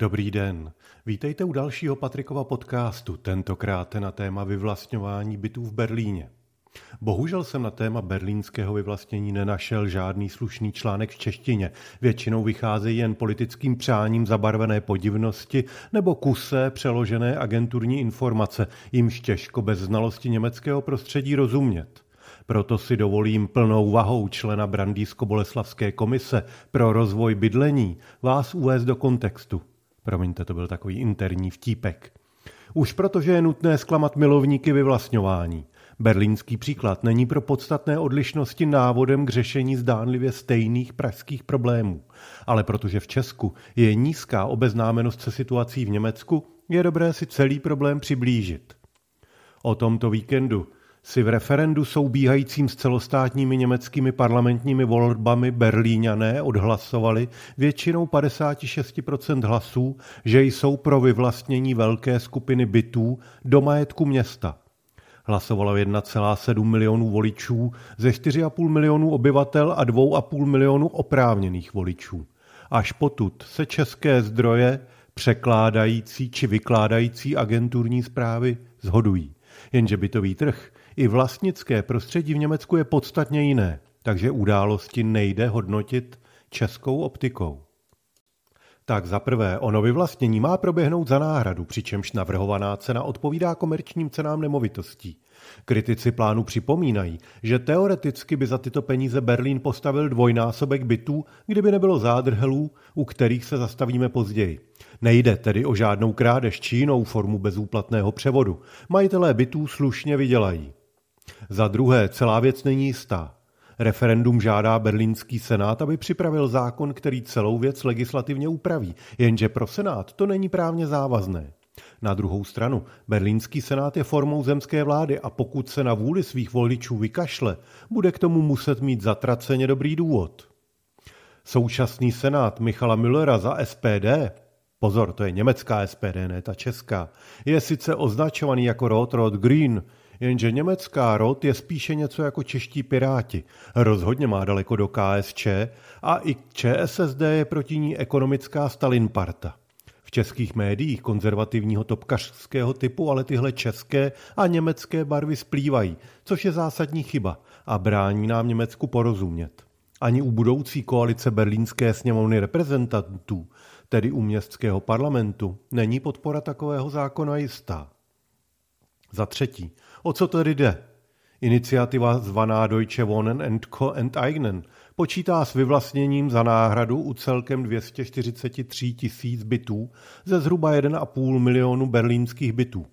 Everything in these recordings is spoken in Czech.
Dobrý den. Vítejte u dalšího Patrikova podcastu, tentokrát na téma vyvlastňování bytů v Berlíně. Bohužel jsem na téma berlínského vyvlastnění nenašel žádný slušný článek v češtině. Většinou vycházejí jen politickým přáním zabarvené podivnosti nebo kuse přeložené agenturní informace, jimž těžko bez znalosti německého prostředí rozumět. Proto si dovolím plnou vahou člena Brandýsko-Boleslavské komise pro rozvoj bydlení vás uvést do kontextu. Promiňte, to byl takový interní vtípek. Už protože je nutné zklamat milovníky vyvlastňování. Berlínský příklad není pro podstatné odlišnosti návodem k řešení zdánlivě stejných pražských problémů, ale protože v Česku je nízká obeznámenost se situací v Německu, je dobré si celý problém přiblížit. O tomto víkendu si v referendu soubíhajícím s celostátními německými parlamentními volbami Berlíňané odhlasovali většinou 56% hlasů, že jsou pro vyvlastnění velké skupiny bytů do majetku města. Hlasovalo 1,7 milionů voličů ze 4,5 milionů obyvatel a 2,5 milionů oprávněných voličů. Až potud se české zdroje překládající či vykládající agenturní zprávy zhodují. Jenže bytový trh i vlastnické prostředí v Německu je podstatně jiné, takže události nejde hodnotit českou optikou. Tak za prvé, ono vyvlastnění má proběhnout za náhradu, přičemž navrhovaná cena odpovídá komerčním cenám nemovitostí. Kritici plánu připomínají, že teoreticky by za tyto peníze Berlín postavil dvojnásobek bytů, kdyby nebylo zádrhelů, u kterých se zastavíme později. Nejde tedy o žádnou krádež či jinou formu bezúplatného převodu. Majitelé bytů slušně vydělají. Za druhé, celá věc není jistá. Referendum žádá berlínský senát, aby připravil zákon, který celou věc legislativně upraví, jenže pro senát to není právně závazné. Na druhou stranu, berlínský senát je formou zemské vlády a pokud se na vůli svých voličů vykašle, bude k tomu muset mít zatraceně dobrý důvod. Současný senát Michala Müllera za SPD, pozor, to je německá SPD, ne ta česká, je sice označovaný jako Rot Rot Green, jenže německá rod je spíše něco jako čeští piráti. Rozhodně má daleko do KSČ a i ČSSD je proti ní ekonomická Stalinparta. V českých médiích konzervativního topkařského typu ale tyhle české a německé barvy splývají, což je zásadní chyba a brání nám Německu porozumět. Ani u budoucí koalice berlínské sněmovny reprezentantů, tedy u městského parlamentu, není podpora takového zákona jistá. Za třetí, o co tedy jde? Iniciativa zvaná Deutsche Wohnen and Co. Enteignen počítá s vyvlastněním za náhradu u celkem 243 tisíc bytů ze zhruba 1,5 milionu berlínských bytů.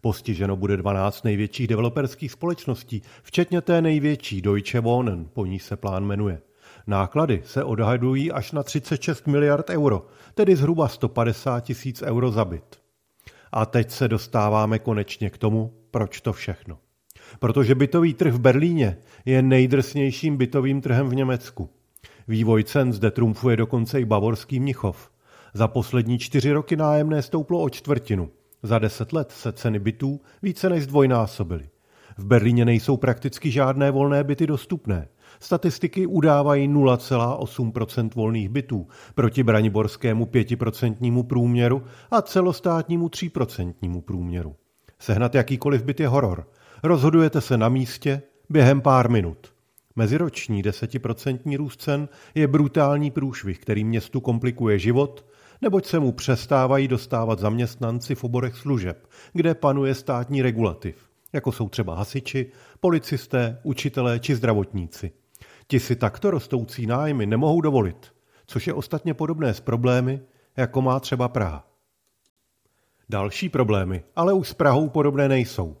Postiženo bude 12 největších developerských společností, včetně té největší Deutsche Wohnen, po ní se plán jmenuje. Náklady se odhadují až na 36 miliard euro, tedy zhruba 150 tisíc euro za byt. A teď se dostáváme konečně k tomu, proč to všechno. Protože bytový trh v Berlíně je nejdrsnějším bytovým trhem v Německu. Vývoj cen zde trumfuje dokonce i bavorský Mnichov. Za poslední čtyři roky nájemné stouplo o čtvrtinu. Za deset let se ceny bytů více než zdvojnásobily. V Berlíně nejsou prakticky žádné volné byty dostupné. Statistiky udávají 0,8% volných bytů proti braniborskému 5% průměru a celostátnímu 3% průměru. Sehnat jakýkoliv byt je horor. Rozhodujete se na místě během pár minut. Meziroční desetiprocentní růst cen je brutální průšvih, který městu komplikuje život, neboť se mu přestávají dostávat zaměstnanci v oborech služeb, kde panuje státní regulativ, jako jsou třeba hasiči, policisté, učitelé či zdravotníci. Ti si takto rostoucí nájmy nemohou dovolit, což je ostatně podobné s problémy, jako má třeba Praha. Další problémy ale už s Prahou podobné nejsou.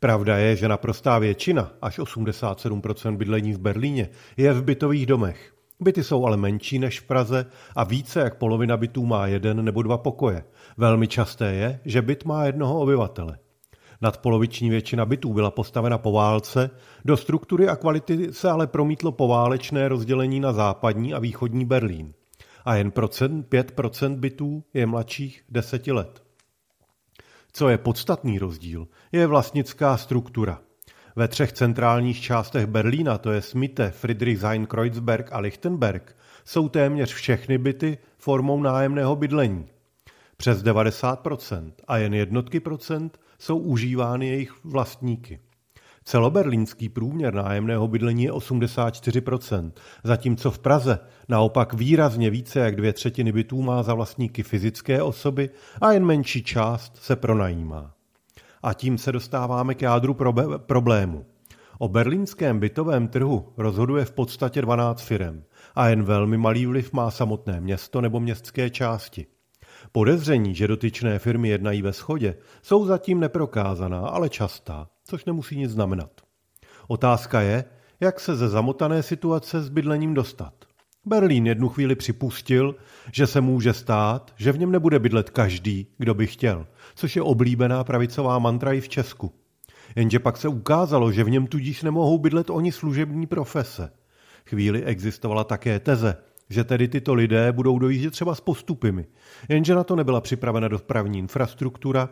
Pravda je, že naprostá většina, až 87% bydlení v Berlíně, je v bytových domech. Byty jsou ale menší než v Praze a více jak polovina bytů má jeden nebo dva pokoje. Velmi časté je, že byt má jednoho obyvatele. Nadpoloviční většina bytů byla postavena po válce, do struktury a kvality se ale promítlo poválečné rozdělení na západní a východní Berlín. A jen procent, 5% bytů je mladších deseti let. Co je podstatný rozdíl, je vlastnická struktura. Ve třech centrálních částech Berlína, to je Mitte, Friedrichshain, Kreuzberg a Lichtenberg, jsou téměř všechny byty formou nájemného bydlení. přes 90% a jen jednotky procent jsou užívány jejich vlastníky. Celoberlínský průměr nájemného bydlení je 84%, zatímco v Praze naopak výrazně více jak dvě třetiny bytů má za vlastníky fyzické osoby a jen menší část se pronajímá. A tím se dostáváme k jádru problému. O berlínském bytovém trhu rozhoduje v podstatě 12 firm a jen velmi malý vliv má samotné město nebo městské části. Podezření, že dotyčné firmy jednají ve schodě, jsou zatím neprokázaná, ale častá, což nemusí nic znamenat. Otázka je, jak se ze zamotané situace s bydlením dostat. Berlín jednu chvíli připustil, že se může stát, že v něm nebude bydlet každý, kdo by chtěl, což je oblíbená pravicová mantra i v Česku. Jenže pak se ukázalo, že v něm tudíž nemohou bydlet oni služební profese. Chvíli existovala také teze, že tedy tyto lidé budou dojíždět třeba s postupymi, jenže na to nebyla připravena dopravní infrastruktura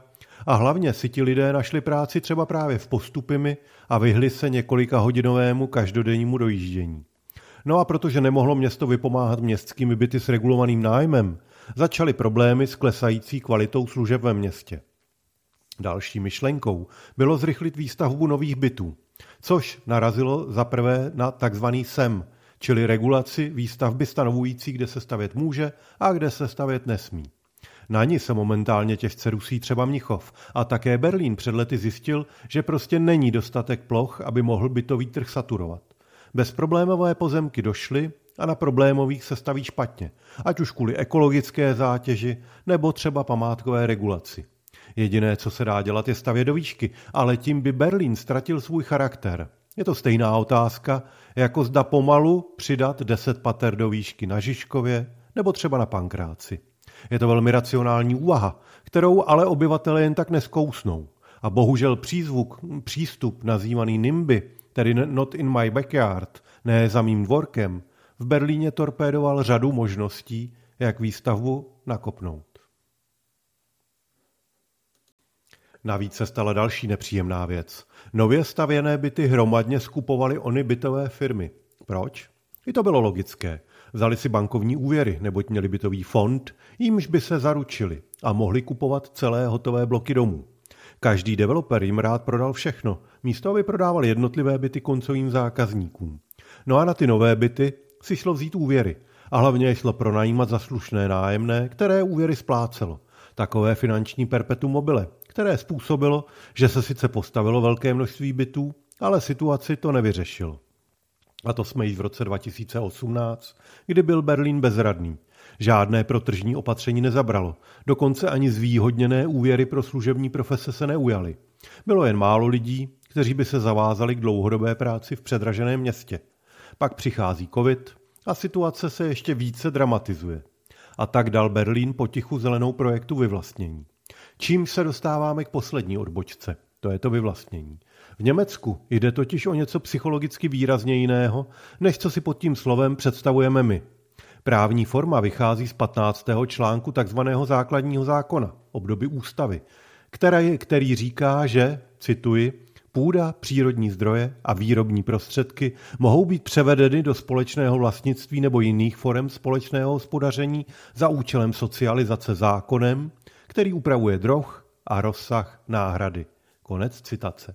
a hlavně si ti lidé našli práci třeba právě v postupymi a vyhli se několika hodinovému každodennímu dojíždění. No a protože nemohlo město vypomáhat městskými byty s regulovaným nájmem, začaly problémy s klesající kvalitou služeb ve městě. Další myšlenkou bylo zrychlit výstavbu nových bytů, což narazilo zaprvé na tzv. SEM, čili regulaci výstavby stanovující, kde se stavět může a kde se stavět nesmí. Na ní se momentálně těžce rusí třeba Mnichov a také Berlín před lety zjistil, že prostě není dostatek ploch, aby mohl bytový trh saturovat. Bezproblémové pozemky došly a na problémových se staví špatně, ať už kvůli ekologické zátěži nebo třeba památkové regulaci. Jediné, co se dá dělat, je stavět do výšky, ale tím by Berlín ztratil svůj charakter. Je to stejná otázka, jako zda pomalu přidat deset pater do výšky na Žižkově nebo třeba na Pankráci. Je to velmi racionální úvaha, kterou ale obyvatele jen tak neskousnou. A bohužel přízvuk, přístup nazývaný NIMBY, tedy Not in my backyard, ne za mým dvorkem, v Berlíně torpédoval řadu možností, jak výstavbu nakopnout. Navíc se stala další nepříjemná věc. Nově stavěné byty hromadně skupovaly ony bytové firmy. Proč? I to bylo logické. Vzali si bankovní úvěry, neboť měli bytový fond, jímž by se zaručili a mohli kupovat celé hotové bloky domů. Každý developer jim rád prodal všechno, místo aby prodával jednotlivé byty koncovým zákazníkům. No a na ty nové byty si šlo vzít úvěry a hlavně šlo pronajímat za slušné nájemné, které úvěry splácelo. Takové finanční perpetuum mobile, které způsobilo, že se sice postavilo velké množství bytů, ale situaci to nevyřešilo. A to jsme již v roce 2018, kdy byl Berlín bezradný. Žádné protržní opatření nezabralo. Dokonce ani zvýhodněné úvěry pro služební profese se neujaly. Bylo jen málo lidí, kteří by se zavázali k dlouhodobé práci v předraženém městě. Pak přichází covid a situace se ještě více dramatizuje. A tak dal Berlín potichu zelenou projektu vyvlastnění. Čím se dostáváme k poslední odbočce, to je to vyvlastnění. V Německu jde totiž o něco psychologicky výrazně jiného, než co si pod tím slovem představujeme my. Právní forma vychází z 15. článku tzv. základního zákona, obdoby ústavy, který, který říká, že, cituji, půda, přírodní zdroje a výrobní prostředky mohou být převedeny do společného vlastnictví nebo jiných forem společného hospodaření za účelem socializace zákonem, který upravuje droh a rozsah náhrady. Konec citace.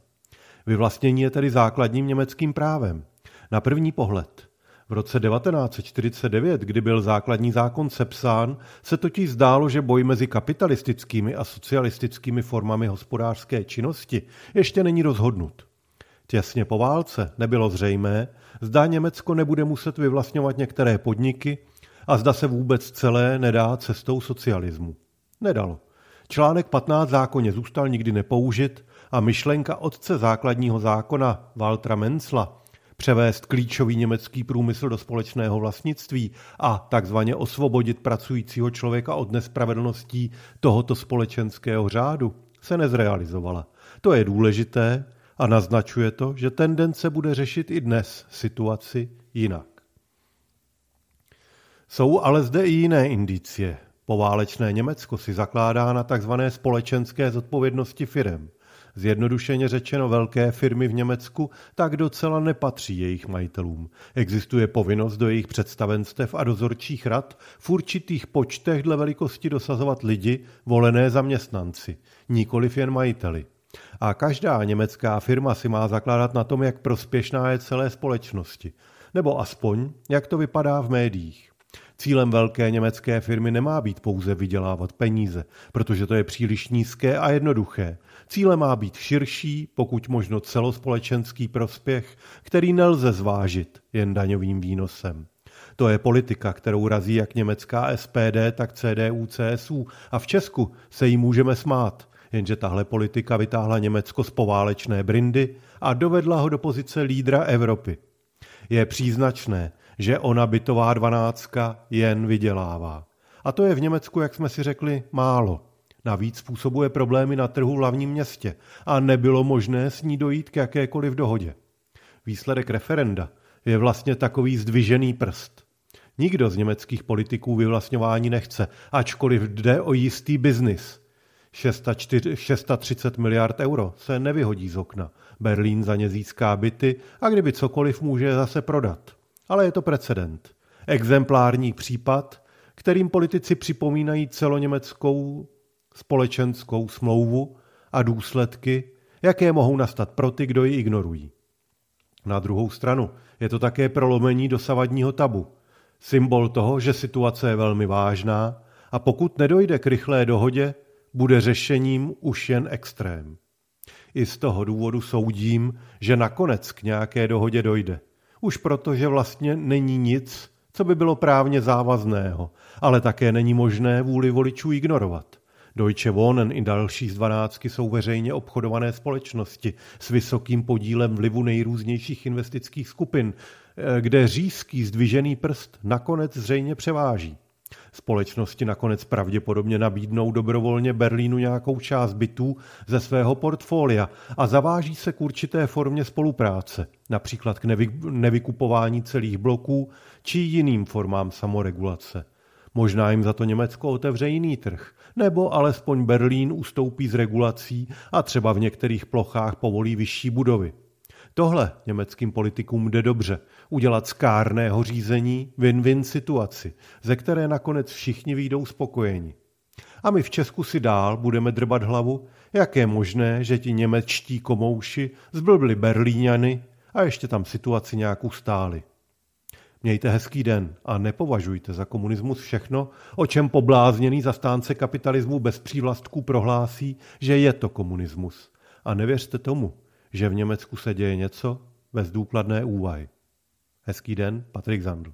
Vyvlastnění je tedy základním německým právem. Na první pohled. V roce 1949, kdy byl základní zákon sepsán, se totiž zdálo, že boj mezi kapitalistickými a socialistickými formami hospodářské činnosti ještě není rozhodnut. Těsně po válce nebylo zřejmé, zda Německo nebude muset vyvlastňovat některé podniky a zda se vůbec celé nedá cestou socialismu. Nedalo. Článek 15 zákoně zůstal nikdy nepoužit a myšlenka otce základního zákona Waltra Menzla převést klíčový německý průmysl do společného vlastnictví a takzvaně osvobodit pracujícího člověka od nespravedlností tohoto společenského řádu se nezrealizovala. To je důležité a naznačuje to, že tendence bude řešit i dnes situaci jinak. Jsou ale zde i jiné indicie. Poválečné Německo si zakládá na tzv. společenské zodpovědnosti firem. Zjednodušeně řečeno velké firmy v Německu tak docela nepatří jejich majitelům. Existuje povinnost do jejich představenstev a dozorčích rad v určitých počtech dle velikosti dosazovat lidi, volené zaměstnanci, nikoliv jen majiteli. A každá německá firma si má zakládat na tom, jak prospěšná je celé společnosti. Nebo aspoň, jak to vypadá v médiích. Cílem velké německé firmy nemá být pouze vydělávat peníze, protože to je příliš nízké a jednoduché. Cílem má být širší, pokud možno celospolečenský prospěch, který nelze zvážit jen daňovým výnosem. To je politika, kterou razí jak německá SPD, tak CDU, CSU a v Česku se jí můžeme smát, jenže tahle politika vytáhla Německo z poválečné brindy a dovedla ho do pozice lídra Evropy. Je příznačné, že ona bytová dvanáctka jen vydělává. A to je v Německu, jak jsme si řekli, málo. Navíc způsobuje problémy na trhu v hlavním městě a nebylo možné s ní dojít k jakékoliv dohodě. Výsledek referenda je vlastně takový zdvižený prst. Nikdo z německých politiků vyvlastňování nechce, ačkoliv jde o jistý biznis. 630 miliard euro se nevyhodí z okna. Berlín za ně získá byty a kdyby cokoliv může zase prodat. Ale je to precedent. Exemplární případ, kterým politici připomínají celoněmeckou společenskou smlouvu a důsledky, jaké mohou nastat pro ty, kdo ji ignorují. Na druhou stranu je to také prolomení dosavadního tabu. Symbol toho, že situace je velmi vážná a pokud nedojde k rychlé dohodě, bude řešením už jen extrém. I z toho důvodu soudím, že nakonec k nějaké dohodě dojde. Už proto, že vlastně není nic, co by bylo právně závazného, ale také není možné vůli voličů ignorovat. Deutsche Wohnen i další z dvanáctky jsou veřejně obchodované společnosti s vysokým podílem vlivu nejrůznějších investických skupin, eh, kde řízký zdvižený prst nakonec zřejmě převáží. Společnosti nakonec pravděpodobně nabídnou dobrovolně Berlínu nějakou část bytů ze svého portfolia a zaváží se k určité formě spolupráce, například k nevy, nevykupování celých bloků či jiným formám samoregulace. Možná jim za to Německo otevře jiný trh, nebo alespoň Berlín ustoupí z regulací a třeba v některých plochách povolí vyšší budovy. Tohle německým politikům jde dobře. Udělat z kárného řízení win-win situaci, ze které nakonec všichni výjdou spokojeni. A my v Česku si dál budeme drbat hlavu, jak je možné, že ti němečtí komouši zblbli Berlíňany a ještě tam situaci nějakou stáli. Mějte hezký den a nepovažujte za komunismus všechno, o čem poblázněný zastánce kapitalismu bez přívlastků prohlásí, že je to komunismus. A nevěřte tomu, že v Německu se děje něco bez důkladné úvahy. Hezký den, Patrik Zandl.